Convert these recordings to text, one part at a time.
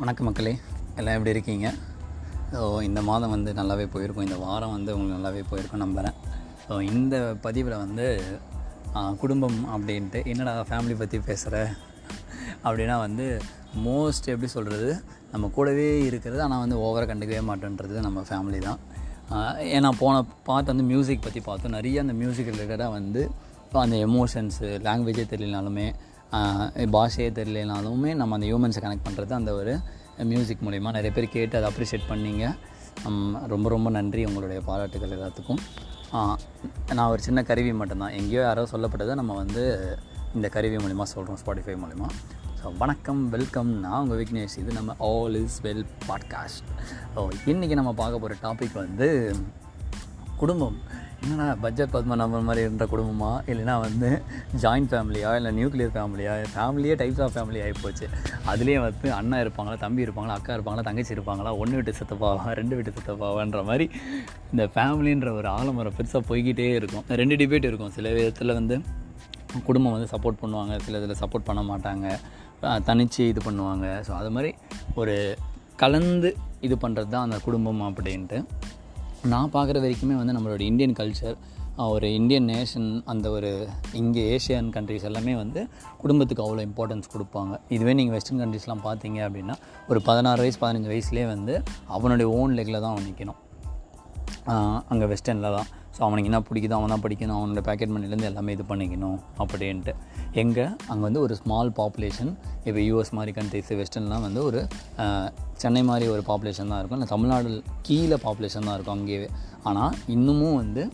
வணக்கம் மக்களே. எல்லாம் எப்படி இருக்கீங்க? ஸோ இந்த மாதம் வந்து நல்லாவே போயிருக்கும். இந்த வாரம் வந்து உங்களுக்கு நல்லாவே போயிருக்கும் நம்புகிறேன் ஸோ இந்த பதிவில் வந்து குடும்பம் அப்படின்ட்டு என்னடா ஃபேமிலி பற்றி பேசுகிற அப்படின்னா வந்து மோஸ்ட் எப்படி சொல்கிறது நம்ம கூடவே இருக்கிறது ஆனால் வந்து ஓவராக கண்டுக்கவே மாட்டேன்றது நம்ம ஃபேமிலி தான். ஏன்னா போன பார்த்து வந்து மியூசிக் பற்றி பார்த்தோம். நிறைய அந்த மியூசிக் ரிலேட்டடாக வந்து இப்போ அந்த எமோஷன்ஸு லாங்குவேஜே தெரியலனாலுமே பாஷையே தெரியலனாலுமே நம்ம அந்த ஹியூமன்ஸை கனெக்ட் பண்ணுறது அந்த ஒரு மியூசிக் மூலிமா நிறைய பேர் கேட்டு அதை அப்ரிஷியேட் பண்ணிங்க. ரொம்ப ரொம்ப நன்றி உங்களுடைய பாராட்டுகள் எல்லாத்துக்கும். நான் ஒரு சின்ன கருவி மட்டும்தான். எங்கேயோ யாரோ சொல்லப்பட்டதை நம்ம வந்து இந்த கருவி மூலிமா சொல்கிறோம் ஸ்பாட்டிஃபை மூலிமா ஸோ வணக்கம் வெல்கம் நான் உங்கள் விக்னேஷ். இது நம்ம all is well podcast so இன்றைக்கி நம்ம பார்க்க போகிற டாபிக் வந்து குடும்பம். என்னடா பட்ஜெட் பத்மநாபன் மாதிரி இருந்த குடும்பமா? இல்லைனா வந்து ஜாயிண்ட் ஃபேமிலியா இல்லை நியூக்ளியர் ஃபேமிலியா ஃபேமிலியே டைப்ஸ் ஆஃப் ஃபேமிலி ஆகிப்போச்சு அதுலேயே வந்து அண்ணா இருப்பாங்களா தம்பி இருப்பாங்களா அக்கா இருப்பாங்களா தங்கச்சி இருப்பாங்களா ஒன்று விட்டு சித்தப்பாவா ரெண்டு விட்டு சித்தப்பாவான்ற மாதிரி இந்த ஃபேமிலின்ற ஒரு ஆலமரம் பெருசாக போய்கிட்டே இருக்கும். ரெண்டு டிபேட் இருக்கும். சில விதத்தில் வந்து குடும்பம் வந்து சப்போர்ட் பண்ணுவாங்க சில இதில் சப்போர்ட் பண்ண மாட்டாங்க. தனித்து தனிச்சு இது பண்ணுவாங்க. ஸோ அது மாதிரி ஒரு கலந்து இது பண்ணுறது தான் அந்த குடும்பம் அப்படின்ட்டு. நான் பார்க்குற வரைக்குமே வந்து நம்மளோட இந்தியன் கல்ச்சர் ஒரு இந்தியன் நேஷன் அந்த ஒரு இங்கே ஏஷியன் கண்ட்ரிஸ் எல்லாமே வந்து குடும்பத்துக்கு அவ்வளோ இம்பார்ட்டன்ஸ் கொடுப்பாங்க. இதுவே நீங்கள் வெஸ்டர்ன் கண்ட்ரிஸ்லாம் பார்த்தீங்க அப்படின்னா ஒரு பதினாறு வயசு பதினஞ்சு வயசுலேயே வந்து அவனுடைய ஓன் லெக்கில் தான் அவன் நிற்கணும் அங்கே வெஸ்டர்னில் தான். ஸோ அவனுக்கு என்ன பிடிக்குதோ அவன் தான் படிக்கணும். அவனோட பேக்கெட் மணிலேருந்து எல்லாமே இது பண்ணிக்கணும் அப்படின்ட்டு. எங்கே? அங்கே வந்து ஒரு ஸ்மால் பாப்புலேஷன் இப்போ யூஎஸ் மாதிரி கண்ட்ரிஸ் வெஸ்டர்ன்லாம் வந்து ஒரு சென்னை மாதிரி ஒரு பாப்புலேஷன் தான் இருக்கும். இல்லை தமிழ்நாடு கீழே பாப்புலேஷன் தான் இருக்கும் அங்கேயே ஆனால் இன்னமும் வந்து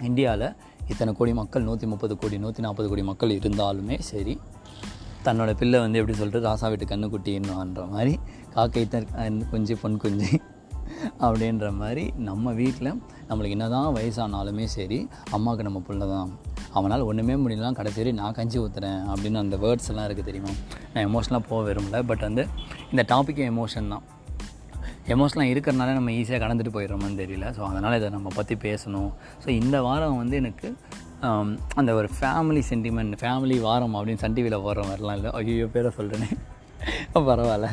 இந்தியாவில் இத்தனை கோடி மக்கள் நூற்றி முப்பது கோடி நூற்றி நாற்பது கோடி மக்கள் இருந்தாலுமே சரி தன்னோட பிள்ளை வந்து எப்படி சொல்கிறது ராசா வீட்டு கண்ணுக்குட்டின்னுன்ற மாதிரி காக்கை தன் குஞ்சு பொன் குஞ்சு அப்படின்ற மாதிரி நம்ம வீட்டில் நம்மளுக்கு என்ன தான் வயசானாலுமே சரி அம்மாவுக்கு நம்ம பிள்ளை தான் அவனால் ஒன்றுமே முடியலாம் கடைசி வரை நான் கஞ்சி ஊற்றுறேன் அப்படின்னு அந்த வேர்ட்ஸ் எல்லாம் இருக்குது தெரியுமா? நான் எமோஷனலாக போக விரும்பல. பட் வந்து இந்த டாப்பிக்கே எமோஷன் தான். எமோஷனலாக இருக்கிறனால நம்ம ஈஸியாக கடந்துட்டு போயிடுறோமான்னு தெரியல. ஸோ அதனால் இதை நம்ம பற்றி பேசணும். ஸோ இந்த வாரம் வந்து எனக்கு அந்த ஒரு ஃபேமிலி சென்டிமெண்ட் ஃபேமிலி வாரம் அப்படின்னு சன் டிவியில் போடுற மாதிரிலாம் இல்லை. ஐயோ பேரை சொல்கிறேனே பரவாயில்ல.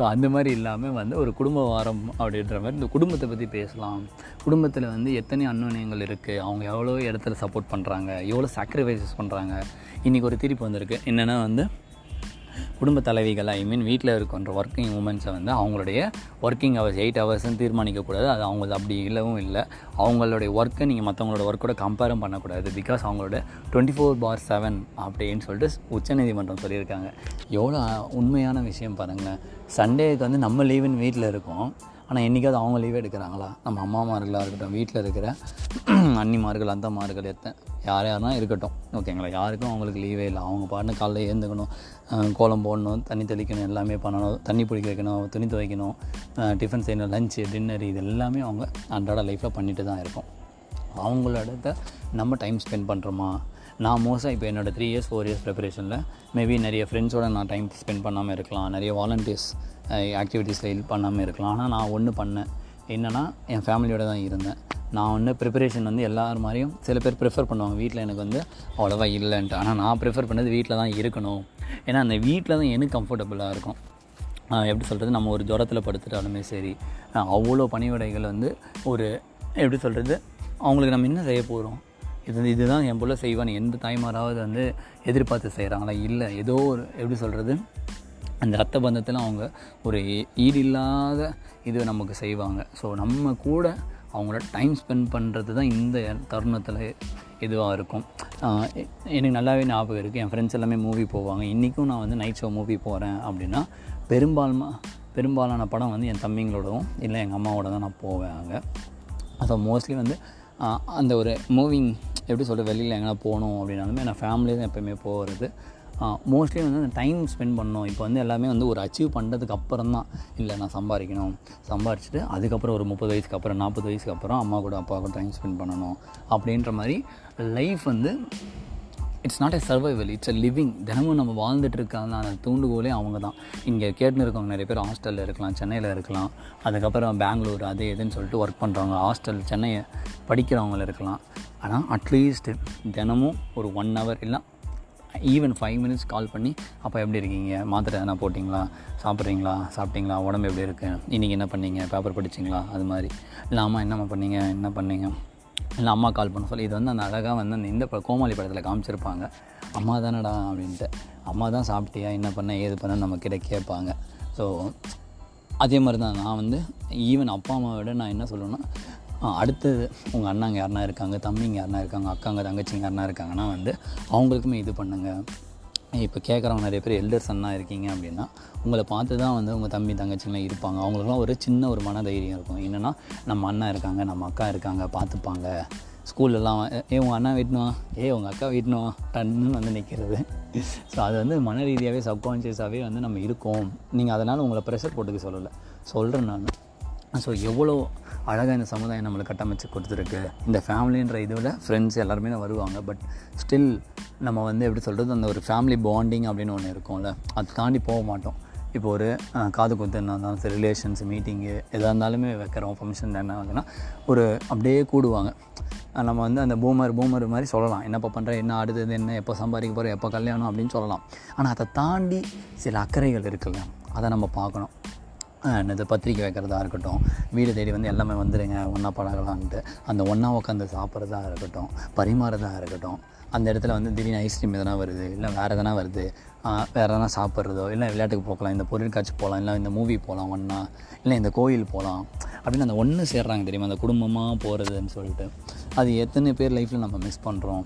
ஸோ அந்த மாதிரி இல்லாமல் வந்து ஒரு குடும்ப வாரம் அப்படின்ற மாதிரி இந்த குடும்பத்தை பற்றி பேசலாம். குடும்பத்தில் வந்து எத்தனை அன்னோன்யங்கள் இருக்குது அவங்க எவ்வளோ இடத்துல சப்போர்ட் பண்ணுறாங்க எவ்வளோ சாக்ரிஃபைசஸ் பண்ணுறாங்க இன்றைக்கி ஒரு திருப்பி வந்திருக்கு. என்னென்னா வந்து குடும்ப தலைவிகள் ஐ மீன் வீட்டில் இருக்கின்ற ஒர்க்கிங் உமன்ஸை வந்து அவங்களுடைய ஒர்க்கிங் ஹவர்ஸ் எயிட் ஹவர்ஸ்ன்னு தீர்மானிக்கக்கூடாது அது அவங்களுக்கு அப்படி இல்லவும் இல்லை. அவங்களுடைய ஒர்க்கை நீங்கள் மற்றவங்களோட ஒர்க்கோட கம்பேரும் பண்ணக்கூடாது. பிகாஸ் அவங்களோட டுவெண்ட்டி ஃபோர் பார் செவன் அப்படின்னு சொல்லிட்டு உச்சநீதிமன்றம் சொல்லியிருக்காங்க. எவ்வளோ உண்மையான விஷயம் பாருங்கள் சண்டேக்கு வந்து நம்ம லீவுன்னு வீட்டில் இருக்கோம். ஆனால் என்றைக்காவது அவங்க லீவ் எடுக்கிறாங்களா? நம்ம அம்மாமார்களாக இருக்கட்டும் வீட்டில் இருக்கிற அண்ணிமார்கள் அந்தமார்கள் எத்தனை யார் யாருனா இருக்கட்டும். ஓகேங்களா யாருக்கும் அவங்களுக்கு லீவே இல்லை. அவங்க பாட்டு காலைல ஏந்துக்கணும் கோலம் போடணும் தண்ணி தெளிக்கணும் எல்லாமே பண்ணணும் தண்ணி பிடிக்க வைக்கணும் துணி துவைக்கணும் டிஃபன் செய்யணும் லஞ்சு டின்னர் இது எல்லாமே அவங்க அன்றாட லைஃப்பில் பண்ணிட்டு தான் இருக்கோம். அவங்களோட நம்ம டைம் ஸ்பெண்ட் பண்ணுறோமா நான் மோஸ்ட்டாக இப்போ என்னோடய த்ரீ இயர்ஸ் ஃபோர் இயர்ஸ் ப்ரிப்பரேஷனில் மேபி நிறைய ஃப்ரெண்ட்ஸோட நான் டைம் ஸ்பெண்ட் பண்ணாமல் இருக்கலாம். நிறைய வாலண்டியர்ஸ் ஆக்டிவிட்டீஸில் ஹெல்ப் பண்ணாமல் இருக்கலாம். ஆனால் நான் ஒன்று பண்ணேன். என்னென்னா என் ஃபேமிலியோடு தான் இருந்தேன். நான் வந்து ப்ரிப்பரேஷன் வந்து எல்லார் மாதிரியும் சில பேர் ப்ரிஃபர் பண்ணுவாங்க. வீட்டில் எனக்கு வந்து அவ்வளோவா இல்லைன்ட்டு. ஆனால் நான் ப்ரிஃபர் பண்ணது வீட்டில் தான் இருக்கணும். ஏன்னா அந்த வீட்டில் தான் எனக்கு கம்ஃபர்டபுளாக இருக்கும். எப்படி சொல்கிறது நம்ம ஒரு ஜுரத்தில் படுத்துட்டாலுமே சரி. அவ்வளோ பணிவிடைகள் வந்து ஒரு எப்படி சொல்கிறது அவங்களுக்கு நம்ம என்ன செய்ய போகிறோம் இது இதுதான் என் பிள்ளை செய்வான். எந்த தாய்மாராவது வந்து எதிர்பார்த்து செய்கிறாங்களா இல்லை ஏதோ ஒரு எப்படி சொல்கிறது அந்த ரத்த பந்தத்தில் அவங்க ஒரு ஈடில்லாத இல்லாத இது நமக்கு செய்வாங்க. ஸோ நம்ம கூட அவங்களோட டைம் ஸ்பெண்ட் பண்ணுறது தான் இந்த தருணத்தில் இதுவாக இருக்கும். எனக்கு நல்லாவே ஞாபகம் இருக்குது என் ஃப்ரெண்ட்ஸ் எல்லாமே மூவி போவாங்க. இன்றைக்கும் நான் வந்து நைட் ஷோ மூவி போகிறேன் அப்படின்னா பெரும்பாலுமா பெரும்பாலான படம் வந்து என் தம்பிங்களோடவும் இல்லை எங்கள் அம்மாவோட தான் நான் போவேன் அங்கே. ஸோ மோஸ்ட்லி வந்து அந்த ஒரு மூவிங் எப்படி சொல்கிறது வெளியில் எங்கன்னா போகணும் அப்படின்னாலுமே நான் ஃபேமிலி தான் எப்போயுமே போகிறது மோஸ்ட்லி வந்து அந்த டைம் ஸ்பெண்ட் பண்ணணும். இப்போ வந்து எல்லாமே வந்து ஒரு அச்சீவ் பண்ணுறதுக்கு அப்புறம் தான். இல்லை நான் சம்பாதிக்கணும். சம்பாரிச்சிட்டு அதுக்கப்புறம் ஒரு முப்பது வயசுக்கு அப்புறம் நாற்பது வயசுக்கு அப்புறம் அம்மா கூட அப்பா கூட டைம் ஸ்பெண்ட் பண்ணணும். அப்படின்ற மாதிரி லைஃப் வந்து it's not a survival it's a living தினமும் நம்ம வாழ்ந்துட்டு இருக்காங்க அந்த தூண்டுகோலே அவங்க தான். இங்கே கேட்டுன்னு இருக்கவங்க நிறைய பேர் ஹாஸ்டலில் இருக்கலாம் சென்னையில் இருக்கலாம். அதுக்கப்புறம் பெங்களூர் அது இதுன்னு சொல்லிட்டு ஒர்க் பண்ணுறவங்க ஹாஸ்டல் சென்னையை படிக்கிறவங்கள இருக்கலாம். ஆனால் அட்லீஸ்ட்டு தினமும் ஒரு ஒன் ஹவர் இல்லை ஈவன் ஃபைவ் மினிட்ஸ் கால் பண்ணி அப்போ எப்படி இருக்கீங்க? மாத்திரை எதனா போட்டிங்களா? சாப்பிட்றீங்களா? சாப்பிட்டீங்களா? உடம்பு எப்படி இருக்கு? இன்றைக்கி என்ன பண்ணீங்க? பேப்பர் படிச்சிங்களா? அது மாதிரி. இல்லை அம்மா என்னம்மா பண்ணீங்க? என்ன பண்ணீங்க? இல்லை அம்மா கால் பண்ண சொல்லி இது வந்து அந்த அழகாக வந்து அந்த இந்த கோமாளி படத்தில் காமிச்சிருப்பாங்க. அம்மா தானடா அப்படின்ட்டு. அம்மா தான் சாப்பிட்டியா? என்ன பண்ண? ஏது பண்ண நம்ம கிட்ட கேட்பாங்க. ஸோ அதே மாதிரி தான் நான் வந்து ஈவன் அப்பா அம்மாவை விட நான் என்ன சொல்லுவேன்னா அடுத்தது உங்கள் அண்ணாங்க யாருனா இருக்காங்க தம்பிங்க யாருனா இருக்காங்க அக்காங்க தங்கச்சிங்க யாருனா இருக்காங்கன்னா வந்து அவங்களுக்குமே இது பண்ணுங்கள் இப்போ கேட்குறவங்க நிறைய பேர் எல்டர்ஸ் அண்ணா இருக்கீங்க அப்படின்னா உங்களை பார்த்து தான் வந்து உங்கள் தம்பி தங்கச்சிங்களாம் இருப்பாங்க. அவங்களுக்குலாம் ஒரு சின்ன ஒரு மனதைரியம் இருக்கும். என்னென்னா நம்ம அண்ணா இருக்காங்க நம்ம அக்கா இருக்காங்க பார்த்துப்பாங்க. ஸ்கூல்லலாம் ஏ உங்கள் அண்ணா வீட்டணும் ஏ உங்கள் அக்கா வீட்டணும் டன்னு வந்து நிற்கிறது ஸோ அது வந்து மன ரீதியாகவே சப்கான்ஷியஸாகவே வந்து நம்ம இருக்கோம். நீங்கள் அதனால் உங்களை ப்ரெஷர் போட்டுக்க சொல்லலை. சொல்கிறேன் நான். ஸோ எவ்வளோ அழகாக இந்த சமுதாயம் நம்மளை கட்டமைச்சு கொடுத்துருக்கு. இந்த ஃபேமிலின்ற இதுவில் ஃப்ரெண்ட்ஸ் எல்லாருமே தான் வருவாங்க. பட் ஸ்டில் நம்ம வந்து எப்படி சொல்கிறது அந்த ஒரு ஃபேமிலி பாண்டிங் அப்படின்னு ஒன்று இருக்கும்ல. அது தாண்டி போக மாட்டோம். இப்போ ஒரு காது குத்து என்ன இருந்தாலும் சரி ரிலேஷன்ஸ் மீட்டிங்கு எதாக இருந்தாலுமே வைக்கிறோம் ஃபங்க்ஷன் என்ன ஆகுதுன்னா ஒரு அப்படியே கூடுவாங்க. நம்ம வந்து அந்த பூமர் பூமர் மாதிரி சொல்லலாம். என்னப்பா பண்ணுற என்ன அடுத்தது என்ன? எப்போ சம்பாதிக்க போகிறோம் எப்போ கல்யாணம் அப்படின்னு சொல்லலாம். ஆனால் அதை தாண்டி சில அக்கறைகள் இருக்குல்ல. அதை நம்ம பார்க்கணும். என்னது பத்திரிக்கை வைக்கிறதா இருக்கட்டும் வீடு தேடி வந்து எல்லாமே வந்துடுங்க ஒன்றா பழகலான்ட்டு. அந்த ஒன்றா உட்காந்து சாப்பிட்றதா இருக்கட்டும் பரிமாறதா இருக்கட்டும் அந்த இடத்துல வந்து திடீர்னு ஐஸ்கிரீம் எதனா வருது இல்லை வேறு எதனா வருது வேறு எதனா சாப்பிட்றதோ இல்லை விளையாட்டுக்கு போகலாம் இந்த பொருட்காட்சி போகலாம் இல்லை இந்த மூவி போகலாம் ஒன்றா இல்லை இந்த கோயில் போகலாம் அப்படின்னு அந்த ஒன்று சேர்றாங்க தெரியுமா? அந்த குடும்பமாக போகிறதுன்னு சொல்லிட்டு. அது எத்தனை பேர் லைஃப்பில் நம்ம மிஸ் பண்ணுறோம்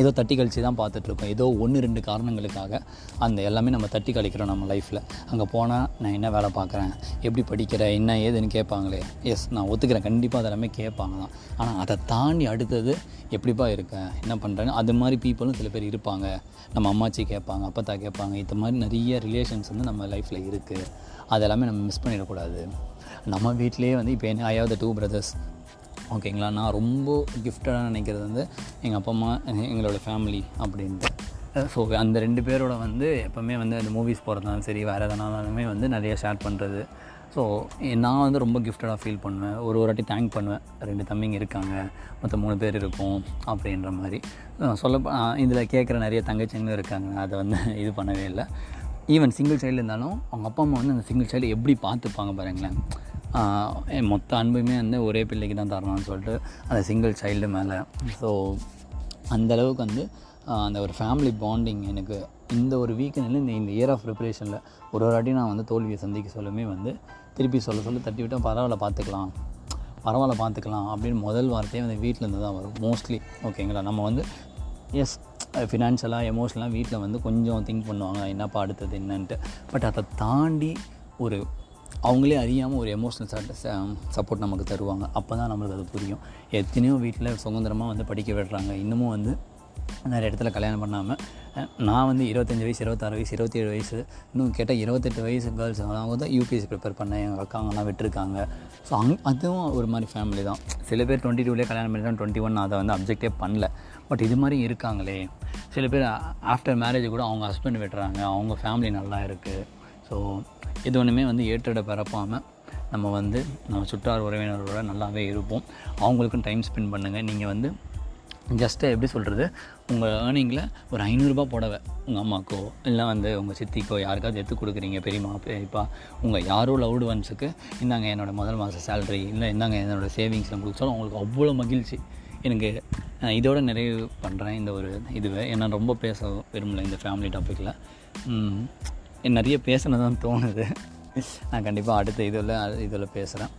ஏதோ தட்டி கழிச்சு தான் பார்த்துட்ருக்கோம். ஏதோ ஒன்று ரெண்டு காரணங்களுக்காக அந்த எல்லாமே நம்ம தட்டி கழிக்கிறோம் நம்ம லைஃப்பில் அங்கே போனால் நான் என்ன வேலை பார்க்குறேன்? எப்படி படிக்கிறேன் என்ன ஏதுன்னு கேட்பாங்களே. எஸ் நான் ஒத்துக்கிறேன். கண்டிப்பாக அதெல்லாமே கேட்பாங்க தான். ஆனால் அதை தாண்டி அடுத்தது எப்படிப்பா இருக்கேன் என்ன பண்ணுறேன்னு அது மாதிரி பீப்புளும் சில பேர் இருப்பாங்க. நம்ம அம்மாச்சி கேட்பாங்க அப்பத்தா கேட்பாங்க. இந்த மாதிரி நிறைய ரிலேஷன்ஸ் வந்து நம்ம லைஃப்பில் இருக்குது அதெல்லாமே நம்ம மிஸ் பண்ணிடக்கூடாது. நம்ம வீட்டிலேயே வந்து இப்போ என்ன I have the two brothers ஓகேங்களா? நான் ரொம்ப கிஃப்டடாக நினைக்கிறது வந்து எங்கள் அப்பா அம்மா எங்களோட ஃபேமிலி அப்படின்ட்டு. ஸோ அந்த ரெண்டு பேரோட வந்து எப்போவுமே வந்து அந்த மூவிஸ் போகிறதாலும் சரி வேறு எதனாலுமே வந்து நிறைய ஷேர் பண்ணுறது ஸோ நான் வந்து ரொம்ப கிஃப்டடாக ஃபீல் பண்ணுவேன். ஒரு ஒரு வாட்டி தேங்க் பண்ணுவேன். ரெண்டு தம்பிங்க இருக்காங்க. மொத்தம் மூணு பேர் இருக்கும் அப்படின்ற மாதிரி. சொல்ல இதில் கேட்குற நிறைய தங்கச்சிங்களும் இருக்காங்க. அதை வந்து இது பண்ணவே இல்லை. ஈவன் சிங்கிள் சைல்டு இருந்தாலும் அவங்க அப்பா அம்மா வந்து அந்த சிங்கிள் சைல்டு எப்படி பார்த்துப்பாங்க பாருங்களேன். மொத்த அன்புமே வந்து ஒரே பிள்ளைக்கு தான் தரணும்னு சொல்லிட்டு அந்த சிங்கிள் சைல்டு மேலே. ஸோ அந்தளவுக்கு வந்து அந்த ஒரு ஃபேமிலி பாண்டிங் எனக்கு இந்த ஒரு வீக்கெண்டில் இந்த இந்த இயர் ஆஃப் ப்ரிப்பரேஷனில் ஒரு ஒரு வாட்டி நான் வந்து தோல்வியை சந்திக்க சொல்லுமே வந்து திருப்பி சொல்ல சொல்ல தட்டி விட்டால் பரவாயில்ல பார்த்துக்கலாம் பரவாயில்ல பார்த்துக்கலாம் அப்படின்னு முதல் வார்த்தையே வந்து வீட்டிலேருந்து தான் வரும். மோஸ்ட்லி ஓகேங்களா நம்ம வந்து எஸ் ஃபினான்ஷியலாக எமோஷனலாக வீட்டில் வந்து கொஞ்சம் திங்க் பண்ணுவாங்க. என்னப்பா அடுத்தது என்னன்ட்டு. பட் அதை தாண்டி ஒரு அவங்களே அறியாமல் ஒரு எமோஷ்னல் சப்போர்ட் um, நமக்கு தருவாங்க. அப்போ தான் நம்மளுக்கு அது புரியும். எத்தனையோ வீட்டில் சுதந்திரமாக வந்து படிக்க விடுறாங்க. இன்னமும் வந்து நிறைய இடத்துல கல்யாணம் பண்ணாமல் நான் வந்து இருபத்தஞ்சி வயசு இருபத்தாறு வயசு இருபத்தேழு வயசு இன்னும் கேட்டால் இருபத்தெட்டு வயசு கேர்ள்ஸ் அவங்க தான் யூபிஎஸ்சி ப்ரிப்பேர் பண்ணேன் எங்கள் அக்காங்கெல்லாம் விட்டுருக்காங்க. ஸோ அங் அதுவும் ஒரு மாதிரி ஃபேமிலி தான். சில பேர் டுவெண்ட்டி டூலேயே கல்யாணம் பண்ணிட்டாங்க டுவெண்ட்டி ஒன் அதை வந்து அப்ஜெக்டே பண்ணல. பட் இது மாதிரி இருக்காங்களே. சில பேர் ஆஃப்டர் மேரேஜ் கூட அவங்க ஹஸ்பண்ட் விட்டுறாங்க. அவங்க ஃபேமிலி நல்லா இருக்குது ஸோ இது ஒன்றுமே வந்து ஏற்றட பரப்பாமல் நம்ம வந்து நம்ம சுற்றார் உறவினரோட நல்லாவே இருப்போம். அவங்களுக்கும் டைம் ஸ்பெண்ட் பண்ணுங்கள் நீங்கள் வந்து ஜஸ்ட்டு எப்படி சொல்கிறது உங்கள் ஏர்னிங்கில் ஒரு ஐநூறுரூபா புடவை உங்கள் அம்மாக்கோ இல்லை வந்து உங்கள் சித்திக்கோ யாருக்காவது எடுத்து கொடுக்குறீங்க பெரியம்மா பெரியப்பா உங்கள் யாரோ லவ்டு ஒன்ஸுக்கு இந்தாங்க என்னோட முதல் மாத சேலரி இல்லை இந்தாங்க என்னோடய சேவிங்ஸ்லாம் கொடுத்தாலும் அவங்களுக்கு அவ்வளோ மகிழ்ச்சி. எனக்கு நான் இதோட நிறைவு பண்ணுறேன் இந்த ஒரு இதுவை. ஏன்னா ரொம்ப பேச விரும்பல இந்த ஃபேமிலி டாப்பிக்கில் நிறைய பேசணும் தோணுது. நான் கண்டிப்பாக அடுத்த இதில் இதில் பேசுகிறேன்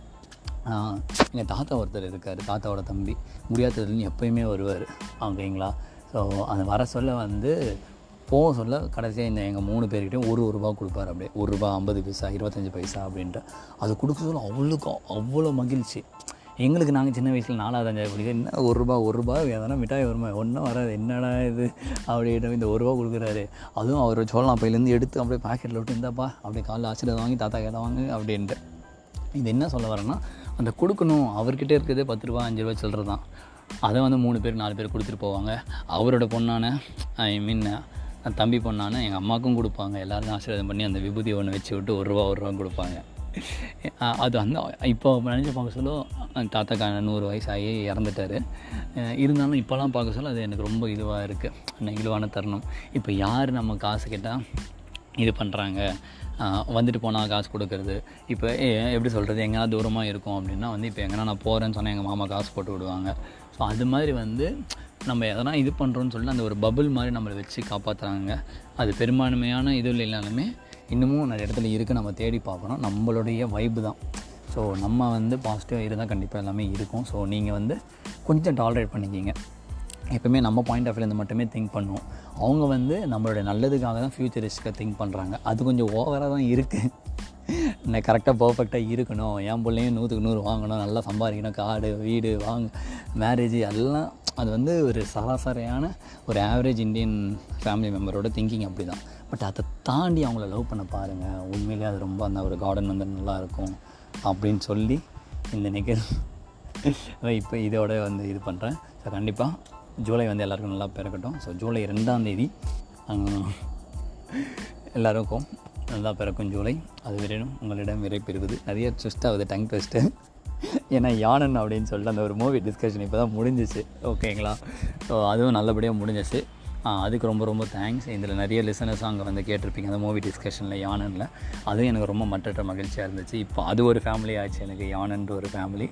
எங்கள் தாத்தா ஒருத்தர் இருக்கார் தாத்தாவோட தம்பி. முடியாததுலேருந்து எப்போயுமே வருவார் ஓகேங்களா ஸோ அந்த வர சொல்ல வந்து போக சொல்ல கடைசியாக இந்த எங்கள் மூணு பேர்கிட்டையும் ஒரு ஒரு ரூபா கொடுப்பாரு அப்படியே. ஒரு ரூபா ஐம்பது பைசா இருபத்தஞ்சி பைசா அப்படின்ட்டு. அது கொடுக்க சொல்ல அவ்வளோக்கு அவ்வளோ மகிழ்ச்சி. எங்களுக்கு நாங்கள் சின்ன வயசில் நாலாவது அஞ்சாவது படிக்க என்ன ஒரு ரூபா ஒரு ரூபா எதனா மிட்டாய் வருமா? ஒன்றும் வராது. என்னடா இது? அப்படின்ட்டு இந்த ஒரு ரூபா கொடுக்குறாரு. அதுவும் அவர் சோழலாம் பையிலேருந்து எடுத்து அப்படியே பாக்கெட்டில் விட்டு இருந்தாப்பா அப்படியே காலைல ஆசீர்வாதம் வாங்கி தாத்தா கேட்ட வாங்க அப்படின்ட்டு. இது என்ன சொல்ல வரேன்னா அந்த கொடுக்கணும் அவர்கிட்ட இருக்கிறதே பத்து ரூபா அஞ்சு ரூபா சில்லற தான் அதை வந்து மூணு பேர் நாலு பேர் கொடுத்துட்டு போவாங்க. அவரோட பொண்ணான ஐ மீன் தம்பி பொண்ணான எங்கள் அம்மாவுக்கும் கொடுப்பாங்க. எல்லாருக்கும் ஆசீர்வாதம் பண்ணி அந்த விபூதி ஒன்று வச்சு விட்டு ஒரு ரூபா ஒரு ரூபா கொடுப்பாங்க. அது அந்த இப்போ நினச்சி பார்க்க சொல்ல தாத்தாக்கா நூறு வயசாகி இறந்துட்டார். இருந்தாலும் இப்போலாம் பார்க்க சொல்ல அது எனக்கு ரொம்ப இதுவாக இருக்குது நெகிழ்வான தருணம். இப்போ யார் நம்ம காசு கேட்டால் இது பண்ணுறாங்க வந்துட்டு போனால் காசு கொடுக்குறது. இப்போ எப்படி சொல்கிறது எங்கேனா தூரமாக இருக்கும் அப்படின்னா வந்து இப்போ எங்கன்னா நான் போகிறேன்னு சொன்னால் எங்கள் மாமா காசு போட்டு விடுவாங்க. ஸோ அது மாதிரி வந்து நம்ம எதனா இது பண்ணுறோன்னு சொல்லிட்டு அந்த ஒரு பபுள் மாதிரி நம்மளை வச்சு காப்பாற்றுறாங்க அது பெரும்பான்மையான இது இல்லைனாலுமே இன்னமும் நிறைய இடத்துல இருக்குது நம்ம தேடி பார்க்கணும். நம்மளுடைய வைப்பு தான். ஸோ நம்ம வந்து பாசிட்டிவாக இருந்தால் கண்டிப்பாக எல்லாமே இருக்கும். ஸோ நீங்கள் வந்து கொஞ்சம் டாலரேட் பண்ணிக்கிங்க. எப்பவுமே நம்ம பாயிண்ட் ஆஃப் வியூலேருந்து மட்டுமே திங்க் பண்ணுவோம். அவங்க வந்து நம்மளுடைய நல்லதுக்காக தான் ஃப்யூச்சரிஸ்க்காக திங்க் பண்ணுறாங்க அது கொஞ்சம் ஓவராக தான் இருக்குது நான் கரெக்டாக பர்ஃபெக்டாக இருக்கணும். என் பிள்ளையும் நூற்றுக்கு நூறு வாங்கணும். நல்லா சம்பாதிக்கணும். காடு வீடு வாங்க மேரேஜ் எல்லாம் அது வந்து ஒரு சராசரியான ஒரு ஆவரேஜ் இந்தியன் ஃபேமிலி மெம்பரோட திங்கிங் அப்படி தான் பட் அதை தாண்டி அவங்கள லவ் பண்ண பாருங்கள் உண்மையிலே அது ரொம்ப அந்த ஒரு கார்டன் வந்து நல்லாயிருக்கும் அப்படின்னு சொல்லி இந்த நிகழ்வு இப்போ இதோட வந்து இது பண்ணுறேன் ஸோ கண்டிப்பாக ஜூலை வந்து எல்லாருக்கும் நல்லா பிறக்கட்டும். ஸோ ஜூலை ரெண்டாம் தேதி எல்லாருக்கும் நல்லா பிறக்கும் ஜூலை. அது வரையிலும் உங்களிடம் விரை நிறைய ட்விஸ்ட் ஆகுது டங் ட்விஸ்ட்டு ஏன்னா யானன் அப்படின்னு சொல்லிட்டு அந்த ஒரு மூவி டிஸ்கஷன் இப்போ தான் முடிஞ்சிச்சு ஓகேங்களா ஸோ அதுவும் நல்லபடியாக முடிஞ்சிச்சு. அதுக்கு ரொம்ப ரொம்ப தேங்க்ஸ் இதில் நிறைய லிசனர்ஸ் அங்கே வந்து கேட்டிருப்பீங்க. அந்த மூவி டிஸ்கஷனில் யானனில். அதுவும் எனக்கு ரொம்ப மற்றற்ற மகிழ்ச்சியாக இருந்துச்சு. இப்போ அது ஒரு ஃபேமிலி ஆச்சு. எனக்கு யானன்ற ஒரு ஃபேமிலி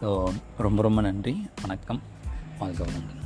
ஸோ ரொம்ப ரொம்ப நன்றி. வணக்கம். வாழ்க்கை வளமுடன்.